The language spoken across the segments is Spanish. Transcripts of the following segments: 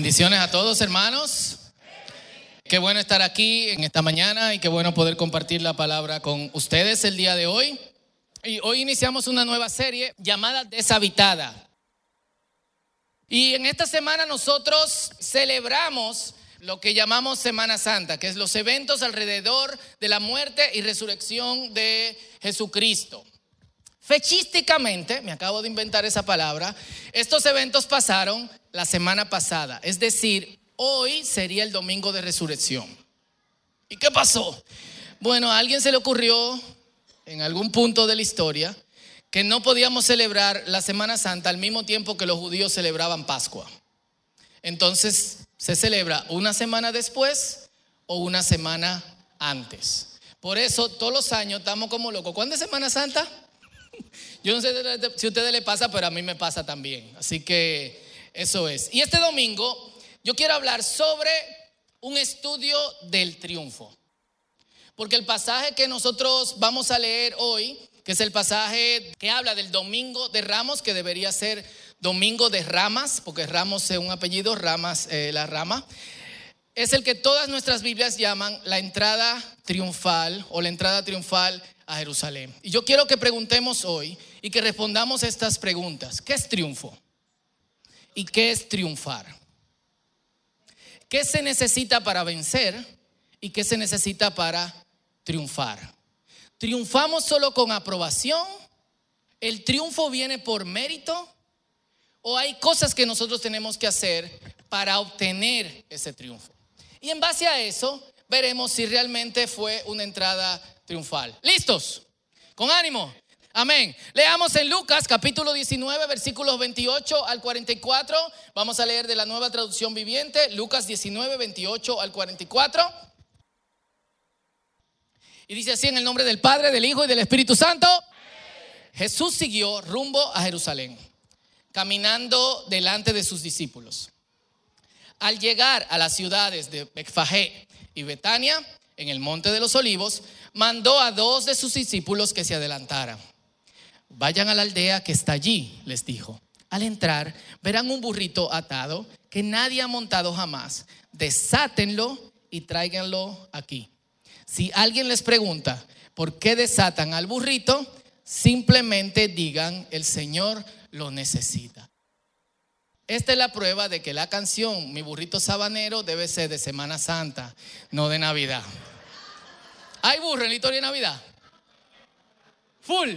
Bendiciones a todos, hermanos. Qué bueno estar aquí en esta mañana y qué bueno poder compartir la palabra con ustedes el día de hoy. Y hoy iniciamos una nueva serie llamada Deshabitada. Y en esta semana nosotros celebramos lo que llamamos Semana Santa, que es los eventos alrededor de la muerte y resurrección de Jesucristo. Fechísticamente, me acabo de inventar esa palabra, estos eventos pasaron la semana pasada, es decir, hoy sería el domingo de resurrección. ¿Y qué pasó? Bueno, a alguien se le ocurrió en algún punto de la historia que no podíamos celebrar la Semana Santa al mismo tiempo que los judíos celebraban Pascua. Entonces se celebra una semana después o una semana antes. Por eso todos los años estamos como locos. ¿Cuándo es Semana Santa? Yo no sé si a ustedes les pasa, pero a mí me pasa también. Así que eso es. Y este domingo yo quiero hablar sobre un estudio del triunfo. Porque el pasaje que nosotros vamos a leer hoy, que es el pasaje que habla del domingo de ramos, que debería ser domingo de ramas, porque ramos es un apellido, ramas eh, la rama, es el que todas nuestras Biblias llaman la entrada triunfal o la entrada triunfal a Jerusalén. Y yo quiero que preguntemos hoy y que respondamos estas preguntas. ¿Qué es triunfo? ¿Y qué es triunfar? ¿Qué se necesita para vencer y qué se necesita para triunfar? ¿Triunfamos solo con aprobación? ¿El triunfo viene por mérito? ¿O hay cosas que nosotros tenemos que hacer para obtener ese triunfo? Y en base a eso, veremos si realmente fue una entrada triunfal. ¿Listos? Con ánimo. Amén. Leamos en Lucas capítulo 19, versículos 28 al 44. Vamos a leer de la nueva traducción viviente, Lucas 19, 28 al 44. Y dice así en el nombre del Padre, del Hijo y del Espíritu Santo. Jesús siguió rumbo a Jerusalén, caminando delante de sus discípulos. Al llegar a las ciudades de Becfagé y Betania, en el monte de los olivos, mandó a dos de sus discípulos que se adelantaran. Vayan a la aldea que está allí, les dijo. Al entrar, verán un burrito atado que nadie ha montado jamás. Desátenlo y tráiganlo aquí. Si alguien les pregunta por qué desatan al burrito, simplemente digan, el Señor lo necesita. Esta es la prueba de que la canción Mi burrito sabanero debe ser de Semana Santa, no de Navidad. ¿Hay burro en la historia de Navidad? Full.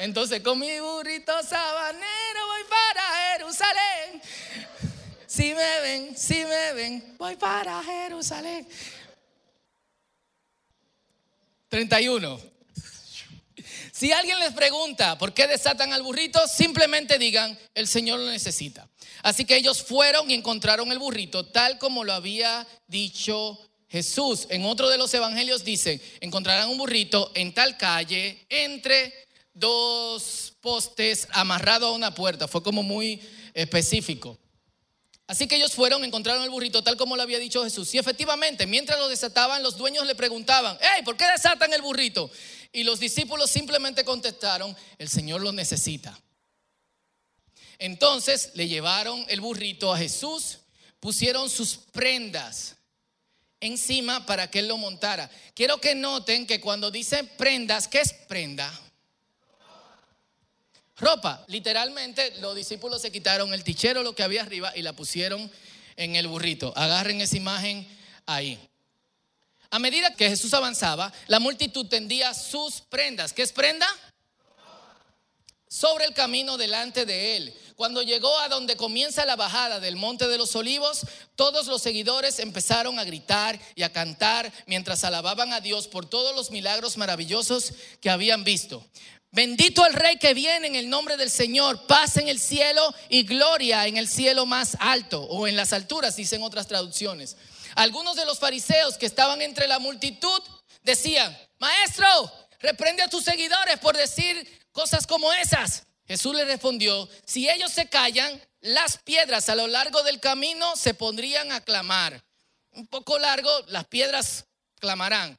Entonces con mi burrito sabanero voy para Jerusalén. Si me ven, si me ven, voy para Jerusalén. 31. Si alguien les pregunta por qué desatan al burrito, simplemente digan, el Señor lo necesita. Así que ellos fueron y encontraron el burrito tal como lo había dicho Jesús. En otro de los evangelios dice, encontrarán un burrito en tal calle entre dos postes amarrado a una puerta. Fue como muy específico. Así que ellos fueron, encontraron el burrito tal como lo había dicho Jesús. Y efectivamente, mientras lo desataban, los dueños le preguntaban, hey, ¿por qué desatan el burrito? Y los discípulos simplemente contestaron, el Señor lo necesita. Entonces le llevaron el burrito a Jesús, pusieron sus prendas encima para que él lo montara. Quiero que noten que cuando dice prendas, ¿qué es prenda? Ropa. Literalmente los discípulos se quitaron el tichero, lo que había arriba, y la pusieron en el burrito. Agarren esa imagen ahí. A medida que Jesús avanzaba, la multitud tendía sus prendas. ¿Qué es prenda? Sobre el camino delante de él. Cuando llegó a donde comienza la bajada del Monte de los Olivos, todos los seguidores empezaron a gritar y a cantar mientras alababan a Dios por todos los milagros maravillosos que habían visto. Bendito el rey que viene en el nombre del Señor, paz en el cielo y gloria en el cielo más alto o en las alturas, dicen otras traducciones. Algunos de los fariseos que estaban entre la multitud decían, maestro, reprende a tus seguidores por decir cosas como esas. Jesús le respondió, si ellos se callan, las piedras a lo largo del camino se pondrían a clamar. Un poco largo, las piedras clamarán.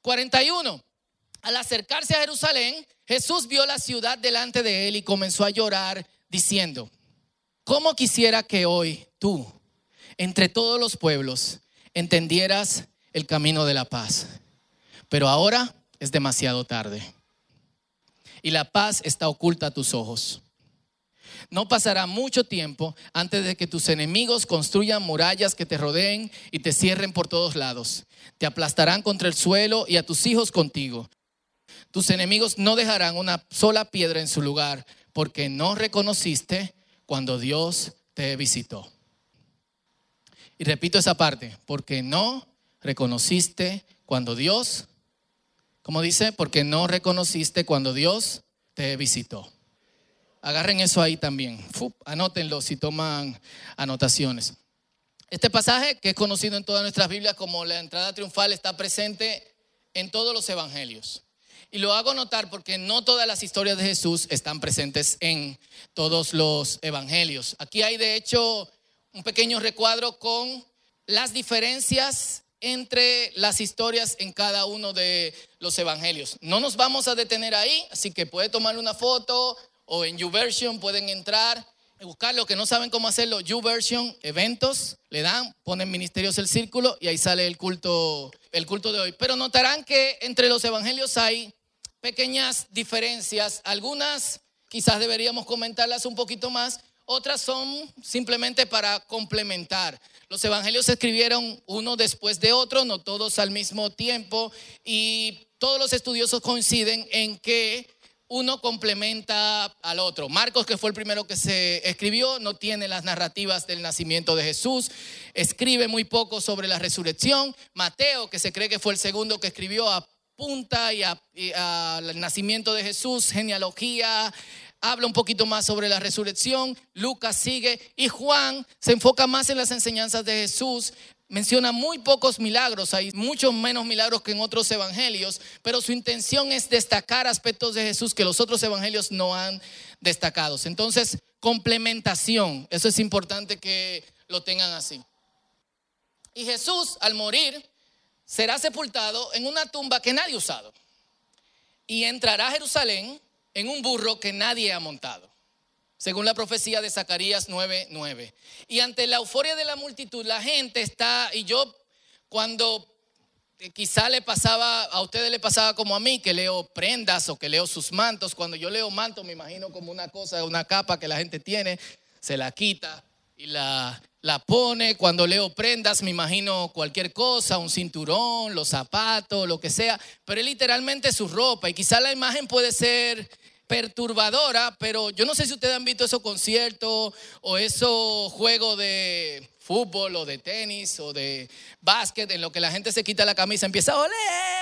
41. Al acercarse a Jerusalén, Jesús vio la ciudad delante de él y comenzó a llorar diciendo, ¿cómo quisiera que hoy tú, entre todos los pueblos entendieras el camino de la paz. Pero ahora es demasiado tarde. Y la paz está oculta a tus ojos. No pasará mucho tiempo antes de que tus enemigos construyan murallas que te rodeen y te cierren por todos lados. Te aplastarán contra el suelo y a tus hijos contigo. Tus enemigos no dejarán una sola piedra en su lugar porque no reconociste cuando Dios te visitó. Y repito esa parte, porque no reconociste cuando Dios, como dice, porque no reconociste cuando Dios te visitó. Agarren eso ahí también. anótenlo si toman anotaciones. Este pasaje, que es conocido en todas nuestras Biblias como la entrada triunfal, está presente en todos los evangelios. Y lo hago notar porque no todas las historias de Jesús están presentes en todos los evangelios. Aquí hay de hecho un pequeño recuadro con las diferencias entre las historias en cada uno de los evangelios. No nos vamos a detener ahí, así que puede tomar una foto o en YouVersion pueden entrar y buscar lo que no saben cómo hacerlo. YouVersion, eventos, le dan, ponen ministerios el círculo y ahí sale el culto, el culto de hoy. Pero notarán que entre los evangelios hay pequeñas diferencias, algunas quizás deberíamos comentarlas un poquito más, otras son simplemente para complementar. Los evangelios se escribieron uno después de otro, no todos al mismo tiempo, y todos los estudiosos coinciden en que uno complementa al otro. Marcos, que fue el primero que se escribió, no tiene las narrativas del nacimiento de Jesús, escribe muy poco sobre la resurrección. Mateo, que se cree que fue el segundo que escribió, apunta y al nacimiento de Jesús, genealogía, habla un poquito más sobre la resurrección, Lucas sigue y Juan se enfoca más en las enseñanzas de Jesús, menciona muy pocos milagros, hay muchos menos milagros que en otros evangelios, pero su intención es destacar aspectos de Jesús que los otros evangelios no han destacado. Entonces, complementación, eso es importante que lo tengan así. Y Jesús al morir será sepultado en una tumba que nadie ha usado. Y entrará a Jerusalén en un burro que nadie ha montado. Según la profecía de Zacarías 9:9. Y ante la euforia de la multitud, la gente está, y yo cuando eh, quizá le pasaba, a ustedes le pasaba como a mí, que leo prendas o que leo sus mantos. Cuando yo leo mantos, me imagino como una cosa, una capa que la gente tiene, se la quita y la, la pone. Cuando leo prendas me imagino cualquier cosa, un cinturón, los zapatos, lo que sea, pero es literalmente su ropa y quizá la imagen puede ser perturbadora, pero yo no sé si ustedes han visto esos conciertos o esos juegos de fútbol o de tenis o de básquet en lo que la gente se quita la camisa, empieza, ole,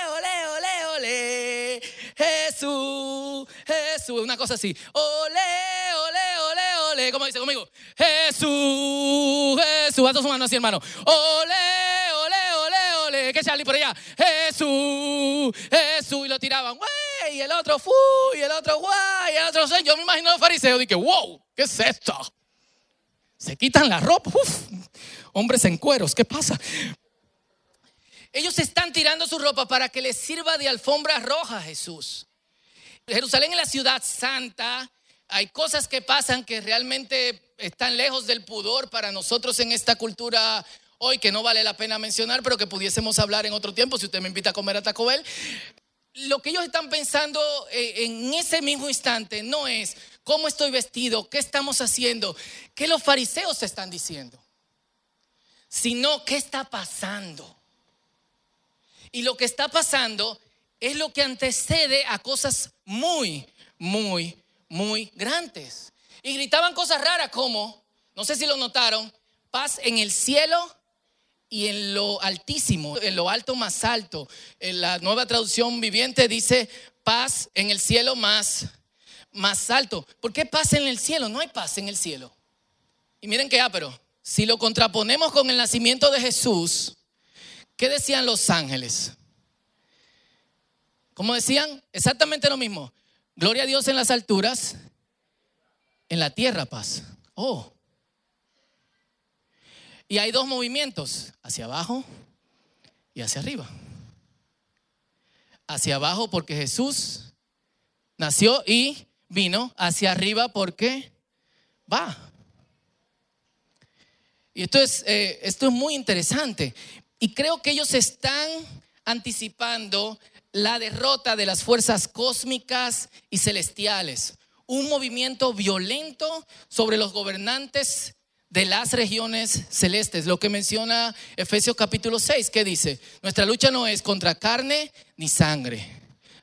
ole, ole, ole, Jesús, Jesús, una cosa así, ole, ole, ole ole, ¿cómo dice conmigo? Jesús, Jesús, a su mano así, hermano. Ole, ole, ole, ole. ¿Qué Charlie por allá? Jesús, Jesús. Y lo tiraban, y el otro, fu, y el otro, guay, y el otro, yo me imagino a los fariseos, dije, wow, ¿qué es esto? Se quitan la ropa, uf, hombres en cueros, ¿qué pasa? Ellos están tirando su ropa para que les sirva de alfombra roja a Jesús. Jerusalén es la ciudad santa, hay cosas que pasan que realmente están lejos del pudor para nosotros en esta cultura hoy que no vale la pena mencionar, pero que pudiésemos hablar en otro tiempo si usted me invita a comer a Taco Bell. Lo que ellos están pensando eh, en ese mismo instante no es cómo estoy vestido, qué estamos haciendo, qué los fariseos están diciendo, sino qué está pasando. Y lo que está pasando es lo que antecede a cosas muy, muy muy grandes. Y gritaban cosas raras como, no sé si lo notaron, paz en el cielo y en lo altísimo, en lo alto más alto. En la nueva traducción viviente dice paz en el cielo más, más alto. ¿Por qué paz en el cielo? No hay paz en el cielo. Y miren qué pero Si lo contraponemos con el nacimiento de Jesús, ¿qué decían los ángeles? ¿Cómo decían? Exactamente lo mismo. Gloria a Dios en las alturas, en la tierra paz. Oh. Y hay dos movimientos, hacia abajo y hacia arriba. Hacia abajo porque Jesús nació y vino, hacia arriba porque va. Y esto es, eh, esto es muy interesante. Y creo que ellos están anticipando la derrota de las fuerzas cósmicas y celestiales. Un movimiento violento sobre los gobernantes de las regiones celestes. Lo que menciona Efesios capítulo 6, que dice, nuestra lucha no es contra carne ni sangre,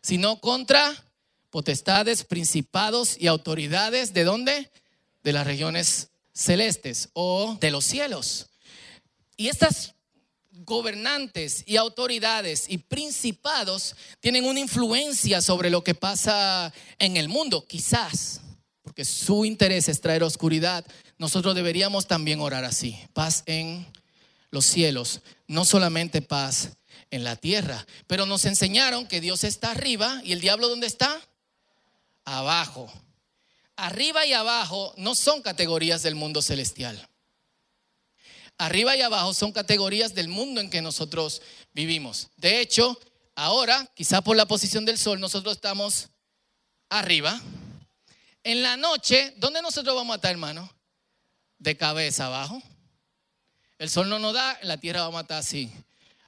sino contra potestades, principados y autoridades. ¿De dónde? De las regiones celestes o de los cielos. Y estas gobernantes y autoridades y principados tienen una influencia sobre lo que pasa en el mundo, quizás, porque su interés es traer oscuridad. Nosotros deberíamos también orar así, paz en los cielos, no solamente paz en la tierra, pero nos enseñaron que Dios está arriba y el diablo ¿dónde está? Abajo. Arriba y abajo no son categorías del mundo celestial. Arriba y abajo son categorías del mundo en que nosotros vivimos. De hecho, ahora, quizá por la posición del sol, nosotros estamos arriba. En la noche, ¿dónde nosotros vamos a estar, hermano? De cabeza abajo. El sol no nos da, la tierra vamos a estar así,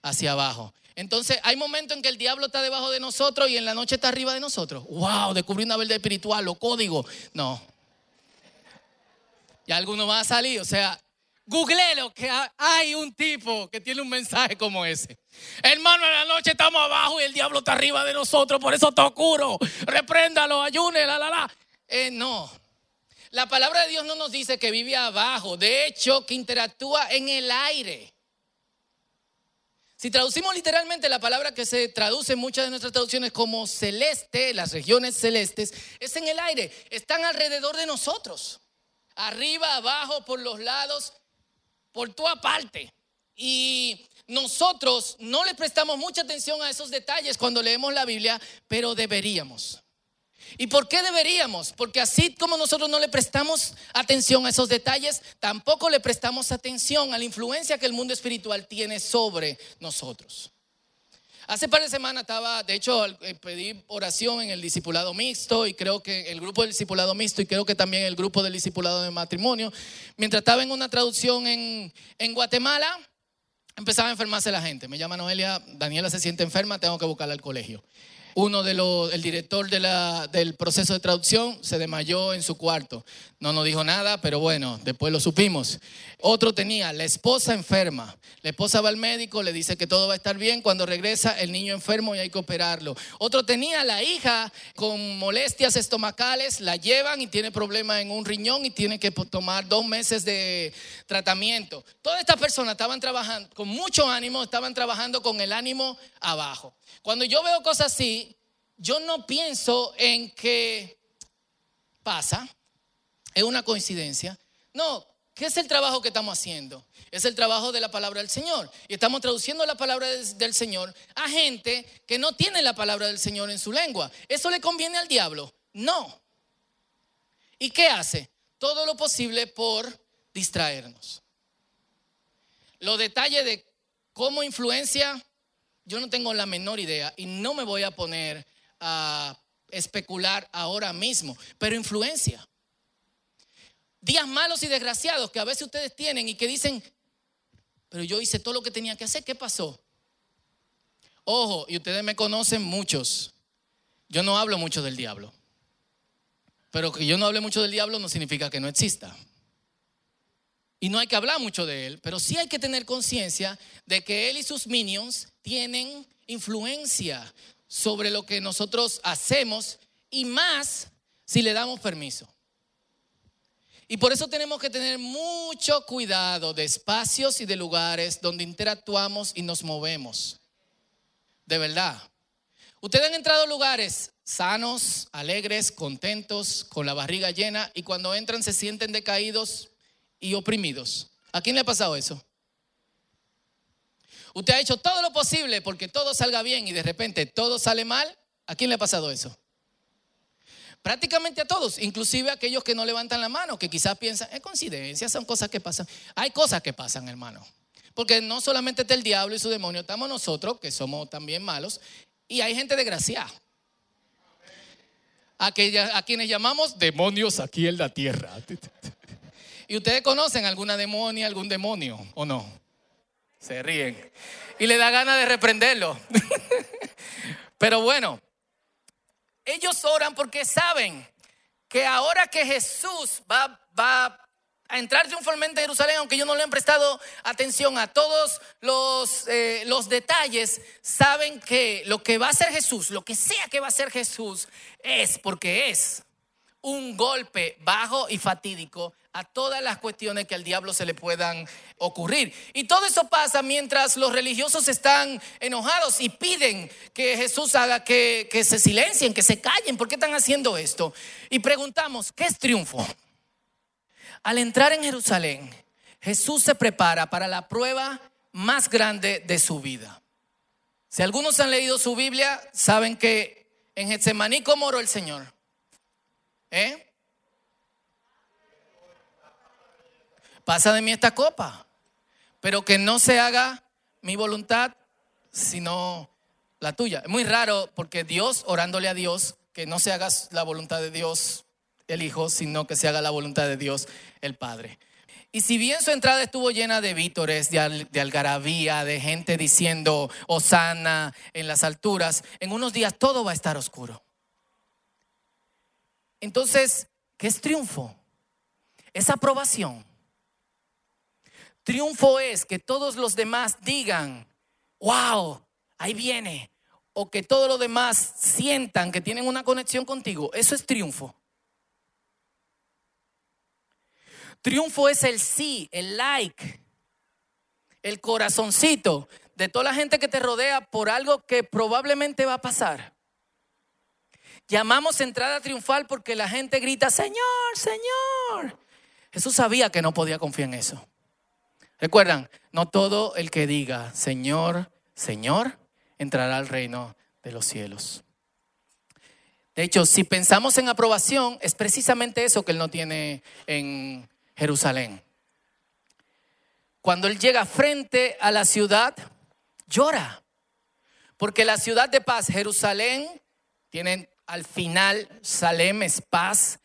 hacia abajo. Entonces, hay momentos en que el diablo está debajo de nosotros y en la noche está arriba de nosotros. ¡Wow! Descubrí una verdad espiritual, o código. No. Y alguno va a salir, o sea, Googleelo que hay un tipo que tiene un mensaje como ese. Hermano, en la noche estamos abajo y el diablo está arriba de nosotros, por eso está oscuro. Repréndalo, ayune, la, la, la. Eh, no. La palabra de Dios no nos dice que vive abajo, de hecho, que interactúa en el aire. Si traducimos literalmente la palabra que se traduce en muchas de nuestras traducciones como celeste, las regiones celestes, es en el aire, están alrededor de nosotros, arriba, abajo, por los lados, por toda parte. Y nosotros no le prestamos mucha atención a esos detalles cuando leemos la Biblia, pero deberíamos. ¿Y por qué deberíamos? Porque así como nosotros no le prestamos atención a esos detalles, tampoco le prestamos atención a la influencia que el mundo espiritual tiene sobre nosotros. Hace par de semanas estaba, de hecho, eh, pedí oración en el discipulado mixto y creo que el grupo del discipulado mixto y creo que también el grupo del discipulado de matrimonio. Mientras estaba en una traducción en, en Guatemala, empezaba a enfermarse la gente. Me llama Noelia, Daniela se siente enferma, tengo que buscarla al colegio uno de los, el director del proceso de traducción se desmayó en su cuarto. No nos dijo nada, pero bueno, después lo supimos. Otro tenía la esposa enferma. La esposa va al médico, le dice que todo va a estar bien. Cuando regresa, el niño enfermo y hay que operarlo. Otro tenía la hija con molestias estomacales, la llevan y tiene problemas en un riñón y tiene que tomar dos meses de tratamiento. Todas estas personas estaban trabajando con mucho ánimo, estaban trabajando con el ánimo abajo. Cuando yo veo cosas así, yo no pienso en que pasa, es una coincidencia. No, ¿qué es el trabajo que estamos haciendo? Es el trabajo de la palabra del Señor. Y estamos traduciendo la palabra del Señor a gente que no tiene la palabra del Señor en su lengua. ¿Eso le conviene al diablo? No. ¿Y qué hace? Todo lo posible por distraernos. Los detalles de cómo influencia yo no tengo la menor idea y no me voy a poner a especular ahora mismo, pero influencia. Días malos y desgraciados que a veces ustedes tienen y que dicen, pero yo hice todo lo que tenía que hacer, ¿qué pasó? Ojo, y ustedes me conocen muchos. Yo no hablo mucho del diablo. Pero que yo no hable mucho del diablo no significa que no exista. Y no hay que hablar mucho de él, pero sí hay que tener conciencia de que él y sus minions tienen influencia sobre lo que nosotros hacemos y más si le damos permiso. Y por eso tenemos que tener mucho cuidado de espacios y de lugares donde interactuamos y nos movemos. De verdad. Ustedes han entrado a lugares sanos, alegres, contentos, con la barriga llena y cuando entran se sienten decaídos y oprimidos. ¿A quién le ha pasado eso? Usted ha hecho todo lo posible porque todo salga bien y de repente todo sale mal. ¿A quién le ha pasado eso? Prácticamente a todos, inclusive a aquellos que no levantan la mano, que quizás piensan, es coincidencia, son cosas que pasan. Hay cosas que pasan, hermano. Porque no solamente está el diablo y su demonio, estamos nosotros, que somos también malos, y hay gente desgraciada. A, a quienes llamamos demonios aquí en la tierra. ¿Y ustedes conocen alguna demonia, algún demonio o no? Se ríen. Y le da ganas de reprenderlo. Pero bueno, ellos oran porque saben que ahora que Jesús va, a entrar triunfalmente a Jerusalén, aunque ellos no le han prestado atención a todos los, eh, los detalles, saben que lo que va a hacer Jesús, lo que sea que va a hacer Jesús, es porque es un golpe bajo y fatídico a todas las cuestiones que al diablo se le puedan ocurrir. Y todo eso pasa mientras los religiosos están enojados y piden que Jesús haga que, que se silencien, que se callen. ¿Por qué están haciendo esto? Y preguntamos, ¿qué es triunfo? Al entrar en Jerusalén, Jesús se prepara para la prueba más grande de su vida. Si algunos han leído su Biblia, saben que en Getsemaní, ¿cómo el Señor? ¿Eh? Pasa de mí esta copa, pero que no se haga mi voluntad, sino la tuya. Es muy raro porque Dios, orándole a Dios, que no se haga la voluntad de Dios, el Hijo, sino que se haga la voluntad de Dios el Padre. Y si bien su entrada estuvo llena de vítores, de, algarabía, de gente diciendo Osana en las alturas, en unos días todo va a estar oscuro. Entonces, ¿qué es triunfo? Es aprobación. Triunfo es que todos los demás digan, wow, ahí viene. O que todos los demás sientan que tienen una conexión contigo. Eso es triunfo. Triunfo es el sí, el like, el corazoncito de toda la gente que te rodea por algo que probablemente va a pasar. Llamamos entrada triunfal porque la gente grita, Señor, Señor. Jesús sabía que no podía confiar en eso. Recuerdan, no todo el que diga, Señor, Señor, entrará al reino de los cielos. De hecho, si pensamos en aprobación, es precisamente eso que Él no tiene en Jerusalén. Cuando él llega frente a la ciudad, llora. Porque la ciudad de paz, Jerusalén, tienen al final, Salem es paz,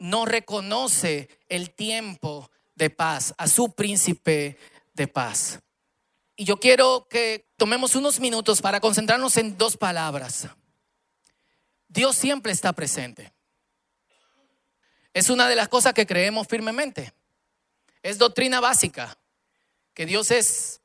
no reconoce el tiempo de paz, a su príncipe de paz. Y yo quiero que tomemos unos minutos para concentrarnos en dos palabras. Dios siempre está presente. Es una de las cosas que creemos firmemente. Es doctrina básica, que Dios es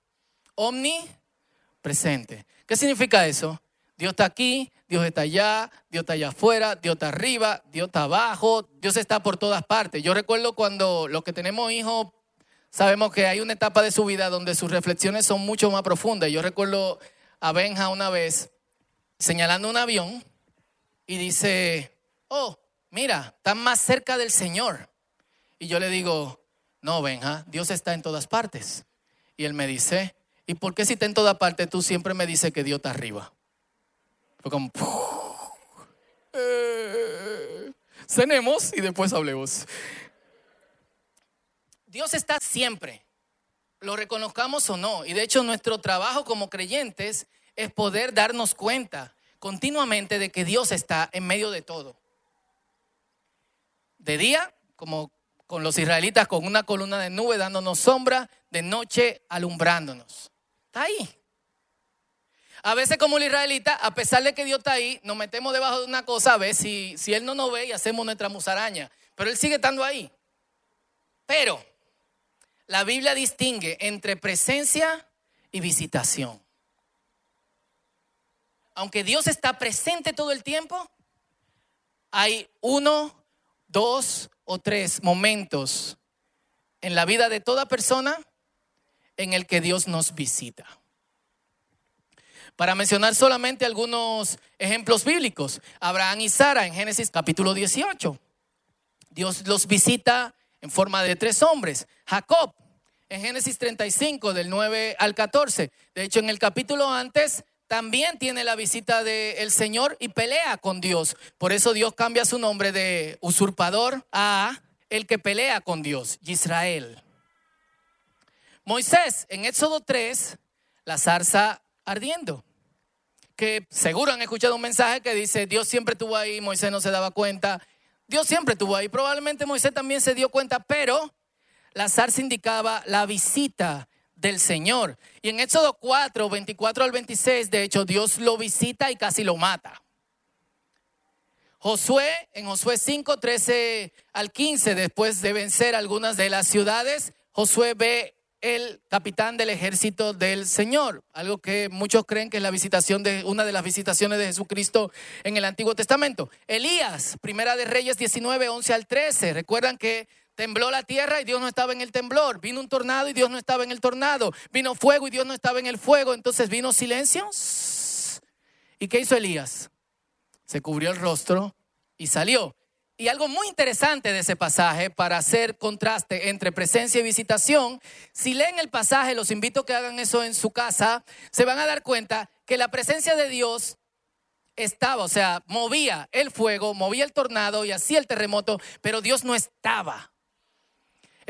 omnipresente. ¿Qué significa eso? Dios está aquí, Dios está allá, Dios está allá afuera, Dios está arriba, Dios está abajo, Dios está por todas partes. Yo recuerdo cuando los que tenemos hijos sabemos que hay una etapa de su vida donde sus reflexiones son mucho más profundas. Yo recuerdo a Benja una vez señalando un avión y dice, oh, mira, están más cerca del Señor. Y yo le digo, no, Benja, Dios está en todas partes. Y él me dice, ¿y por qué si está en todas partes tú siempre me dices que Dios está arriba? Fue como, eh, cenemos y después hablemos. Dios está siempre, lo reconozcamos o no. Y de hecho nuestro trabajo como creyentes es poder darnos cuenta continuamente de que Dios está en medio de todo de día, como con los israelitas, con una columna de nube dándonos sombra, de noche alumbrándonos. Está ahí. A veces como el israelita, a pesar de que Dios está ahí, nos metemos debajo de una cosa a ver si, si Él no nos ve y hacemos nuestra musaraña. Pero Él sigue estando ahí. Pero la Biblia distingue entre presencia y visitación. Aunque Dios está presente todo el tiempo, hay uno dos o tres momentos en la vida de toda persona en el que Dios nos visita. Para mencionar solamente algunos ejemplos bíblicos, Abraham y Sara en Génesis capítulo 18. Dios los visita en forma de tres hombres. Jacob en Génesis 35 del 9 al 14. De hecho, en el capítulo antes también tiene la visita del Señor y pelea con Dios. Por eso Dios cambia su nombre de usurpador a el que pelea con Dios, Israel. Moisés, en Éxodo 3, la zarza ardiendo. Que seguro han escuchado un mensaje que dice, Dios siempre estuvo ahí, Moisés no se daba cuenta. Dios siempre estuvo ahí. Probablemente Moisés también se dio cuenta, pero la zarza indicaba la visita del Señor. Y en Éxodo 4, 24 al 26, de hecho, Dios lo visita y casi lo mata. Josué, en Josué 5, 13 al 15, después de vencer algunas de las ciudades, Josué ve el capitán del ejército del Señor, algo que muchos creen que es la visitación de una de las visitaciones de Jesucristo en el Antiguo Testamento. Elías, Primera de Reyes 19, 11 al 13, recuerdan que tembló la tierra y Dios no estaba en el temblor, vino un tornado y Dios no estaba en el tornado, vino fuego y Dios no estaba en el fuego, entonces vino silencio. ¿Y qué hizo Elías? Se cubrió el rostro y salió. Y algo muy interesante de ese pasaje para hacer contraste entre presencia y visitación, si leen el pasaje, los invito a que hagan eso en su casa, se van a dar cuenta que la presencia de Dios estaba, o sea, movía el fuego, movía el tornado y hacía el terremoto, pero Dios no estaba.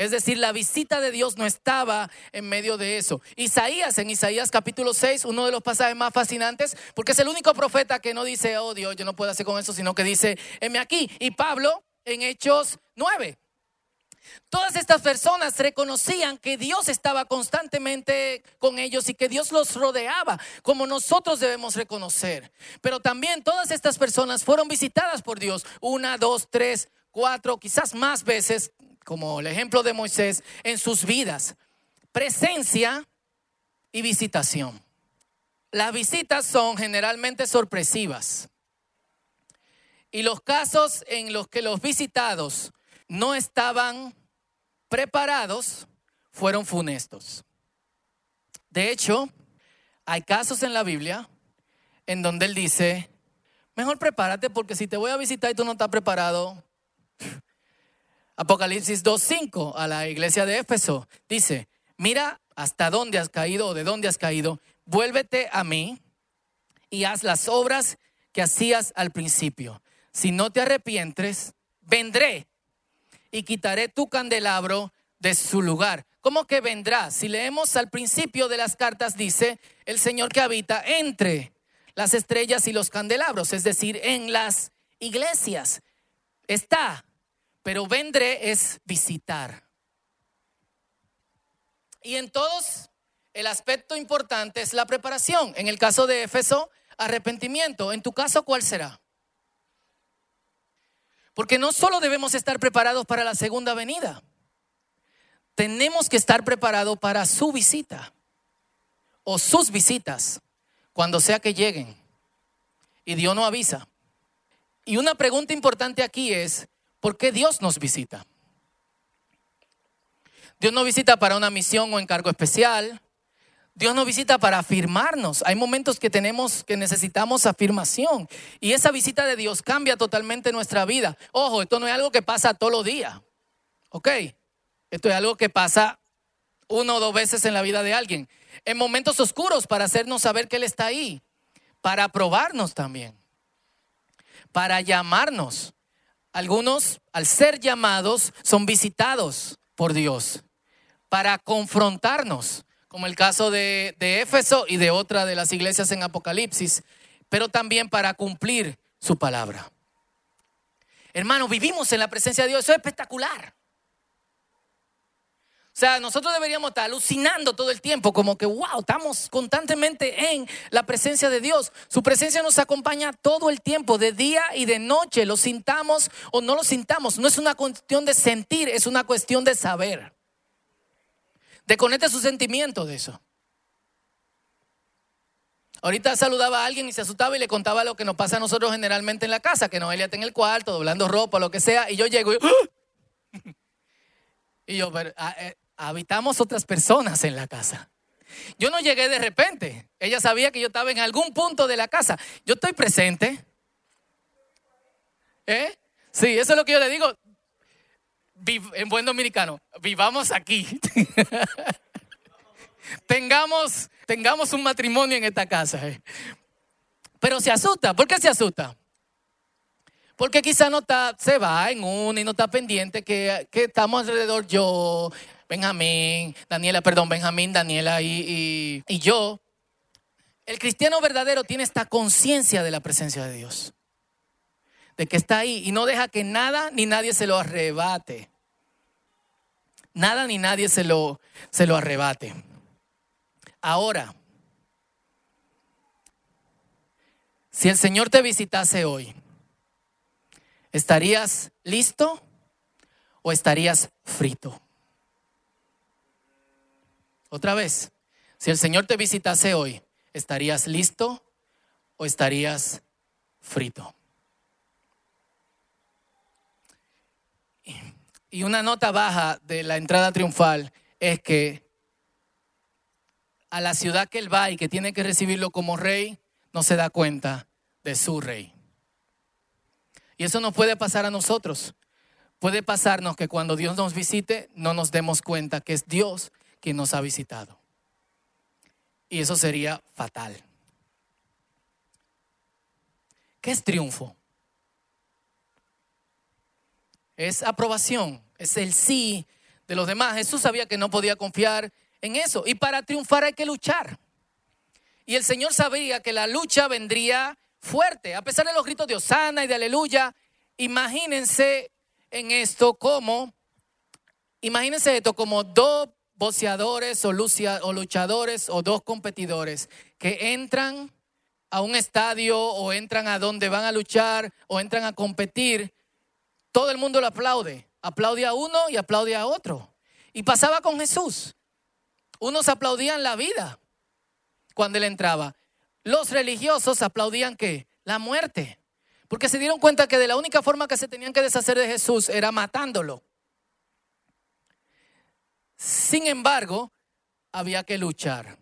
Es decir, la visita de Dios no estaba en medio de eso. Isaías, en Isaías capítulo 6, uno de los pasajes más fascinantes, porque es el único profeta que no dice, oh Dios, yo no puedo hacer con eso, sino que dice, heme aquí. Y Pablo, en Hechos 9. Todas estas personas reconocían que Dios estaba constantemente con ellos y que Dios los rodeaba, como nosotros debemos reconocer. Pero también todas estas personas fueron visitadas por Dios una, dos, tres, cuatro, quizás más veces como el ejemplo de Moisés, en sus vidas. Presencia y visitación. Las visitas son generalmente sorpresivas. Y los casos en los que los visitados no estaban preparados fueron funestos. De hecho, hay casos en la Biblia en donde él dice, mejor prepárate porque si te voy a visitar y tú no estás preparado, Apocalipsis 2.5 a la iglesia de Éfeso. Dice, mira hasta dónde has caído o de dónde has caído, vuélvete a mí y haz las obras que hacías al principio. Si no te arrepientes, vendré y quitaré tu candelabro de su lugar. ¿Cómo que vendrá? Si leemos al principio de las cartas, dice el Señor que habita entre las estrellas y los candelabros, es decir, en las iglesias. Está pero vendré es visitar. Y en todos el aspecto importante es la preparación. En el caso de Éfeso, arrepentimiento. En tu caso, ¿cuál será? Porque no solo debemos estar preparados para la segunda venida, tenemos que estar preparados para su visita o sus visitas, cuando sea que lleguen. Y Dios no avisa. Y una pregunta importante aquí es, ¿Por qué Dios nos visita? Dios nos visita para una misión o encargo especial. Dios nos visita para afirmarnos. Hay momentos que tenemos que necesitamos afirmación y esa visita de Dios cambia totalmente nuestra vida. Ojo, esto no es algo que pasa todos los días. ¿Ok? Esto es algo que pasa uno o dos veces en la vida de alguien. En momentos oscuros para hacernos saber que Él está ahí. Para probarnos también. Para llamarnos. Algunos, al ser llamados, son visitados por Dios para confrontarnos, como el caso de, Éfeso y de otra de las iglesias en Apocalipsis, pero también para cumplir su palabra. Hermano, vivimos en la presencia de Dios, eso es espectacular. O sea, nosotros deberíamos estar alucinando todo el tiempo, como que, wow, estamos constantemente en la presencia de Dios. Su presencia nos acompaña todo el tiempo, de día y de noche, lo sintamos o no lo sintamos. No es una cuestión de sentir, es una cuestión de saber. Desconecte su sentimiento de eso. Ahorita saludaba a alguien y se asustaba y le contaba lo que nos pasa a nosotros generalmente en la casa, que Noelia está en el cuarto, doblando ropa, lo que sea, y yo llego y... ¡ah! Y yo, pero, ah, eh, habitamos otras personas en la casa. Yo no llegué de repente. Ella sabía que yo estaba en algún punto de la casa. Yo estoy presente. ¿Eh? Sí, eso es lo que yo le digo. En buen dominicano, vivamos aquí. tengamos, tengamos un matrimonio en esta casa. ¿eh? Pero se asusta. ¿Por qué se asusta? Porque quizá no está, se va en uno y no está pendiente que, estamos alrededor yo, Benjamín, Daniela, perdón, Benjamín, Daniela y, y yo. El cristiano verdadero tiene esta conciencia de la presencia de Dios, de que está ahí y no deja que nada ni nadie se lo arrebate. nada ni nadie se lo, se lo arrebate. Ahora, si el Señor te visitase hoy, ¿estarías listo o estarías frito? Otra vez, si el Señor te visitase hoy, ¿estarías listo o estarías frito? Y una nota baja de la entrada triunfal es que a la ciudad que él va y que tiene que recibirlo como rey, no se da cuenta de su rey. Y eso nos puede pasar a nosotros. Puede pasarnos que cuando Dios nos visite no nos demos cuenta que es Dios quien nos ha visitado. Y eso sería fatal. ¿Qué es triunfo? es aprobación, es el sí de los demás. Jesús sabía que no podía confiar en eso. Y para triunfar hay que luchar. Y el Señor sabía que la lucha vendría fuerte, a pesar de los gritos de Osana y de Aleluya. Imagínense en esto como, imagínense esto como dos boceadores o, o luchadores o dos competidores que entran a un estadio o entran a donde van a luchar o entran a competir todo el mundo lo aplaude. Aplaude a uno y aplaude a otro. Y pasaba con Jesús. Unos aplaudían la vida cuando él entraba. Los religiosos aplaudían que la muerte. Porque se dieron cuenta que de la única forma que se tenían que deshacer de Jesús era matándolo. Sin embargo, había que luchar.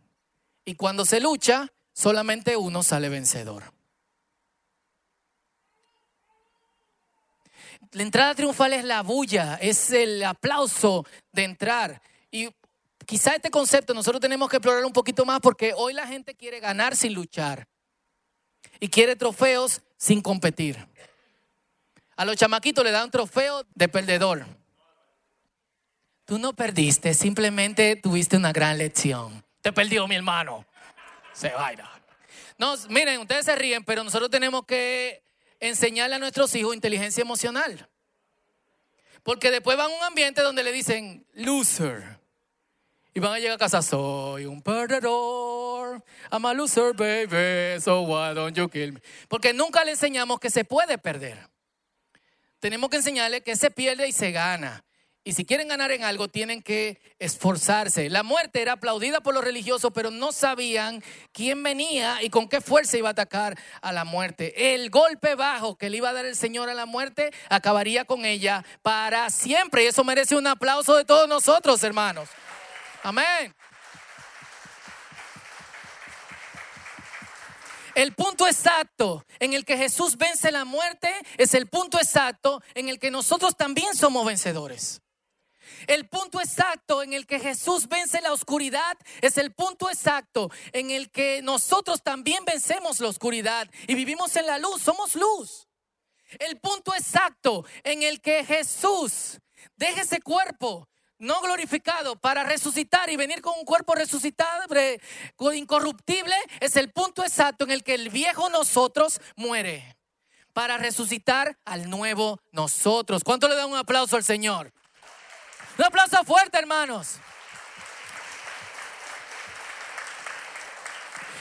Y cuando se lucha, solamente uno sale vencedor. La entrada triunfal es la bulla, es el aplauso de entrar. Y quizá este concepto nosotros tenemos que explorar un poquito más porque hoy la gente quiere ganar sin luchar y quiere trofeos sin competir. A los chamaquitos le dan trofeo de perdedor. Tú no perdiste, simplemente tuviste una gran lección. Te perdió mi hermano. Se vaina. No, miren, ustedes se ríen, pero nosotros tenemos que enseñarle a nuestros hijos inteligencia emocional. Porque después van a un ambiente donde le dicen loser. Y van a llegar a casa, soy un perdedor. I'm a loser, baby. So why don't you kill me? Porque nunca le enseñamos que se puede perder. Tenemos que enseñarle que se pierde y se gana. Y si quieren ganar en algo, tienen que esforzarse. La muerte era aplaudida por los religiosos, pero no sabían quién venía y con qué fuerza iba a atacar a la muerte. El golpe bajo que le iba a dar el Señor a la muerte acabaría con ella para siempre. Y eso merece un aplauso de todos nosotros, hermanos. Amén. El punto exacto en el que Jesús vence la muerte es el punto exacto en el que nosotros también somos vencedores. El punto exacto en el que Jesús vence la oscuridad es el punto exacto en el que nosotros también vencemos la oscuridad y vivimos en la luz, somos luz. El punto exacto en el que Jesús deja ese cuerpo no glorificado para resucitar y venir con un cuerpo resucitado, incorruptible, es el punto exacto en el que el viejo nosotros muere para resucitar al nuevo nosotros. ¿Cuánto le da un aplauso al Señor? Un aplauso fuerte, hermanos.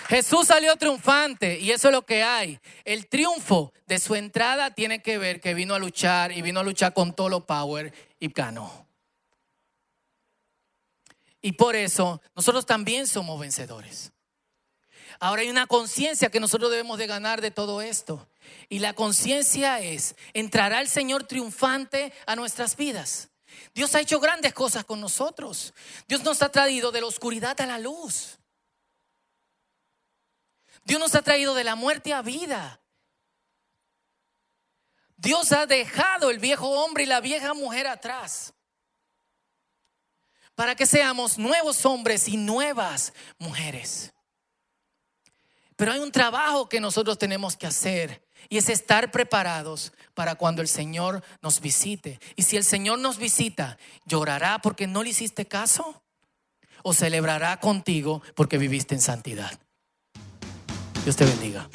Jesús salió triunfante y eso es lo que hay. El triunfo de su entrada tiene que ver que vino a luchar y vino a luchar con todo lo power y ganó. Y por eso nosotros también somos vencedores. Ahora hay una conciencia que nosotros debemos de ganar de todo esto. Y la conciencia es, entrará el Señor triunfante a nuestras vidas. Dios ha hecho grandes cosas con nosotros. Dios nos ha traído de la oscuridad a la luz. Dios nos ha traído de la muerte a vida. Dios ha dejado el viejo hombre y la vieja mujer atrás para que seamos nuevos hombres y nuevas mujeres. Pero hay un trabajo que nosotros tenemos que hacer y es estar preparados para cuando el Señor nos visite. Y si el Señor nos visita, ¿llorará porque no le hiciste caso? ¿O celebrará contigo porque viviste en santidad? Dios te bendiga.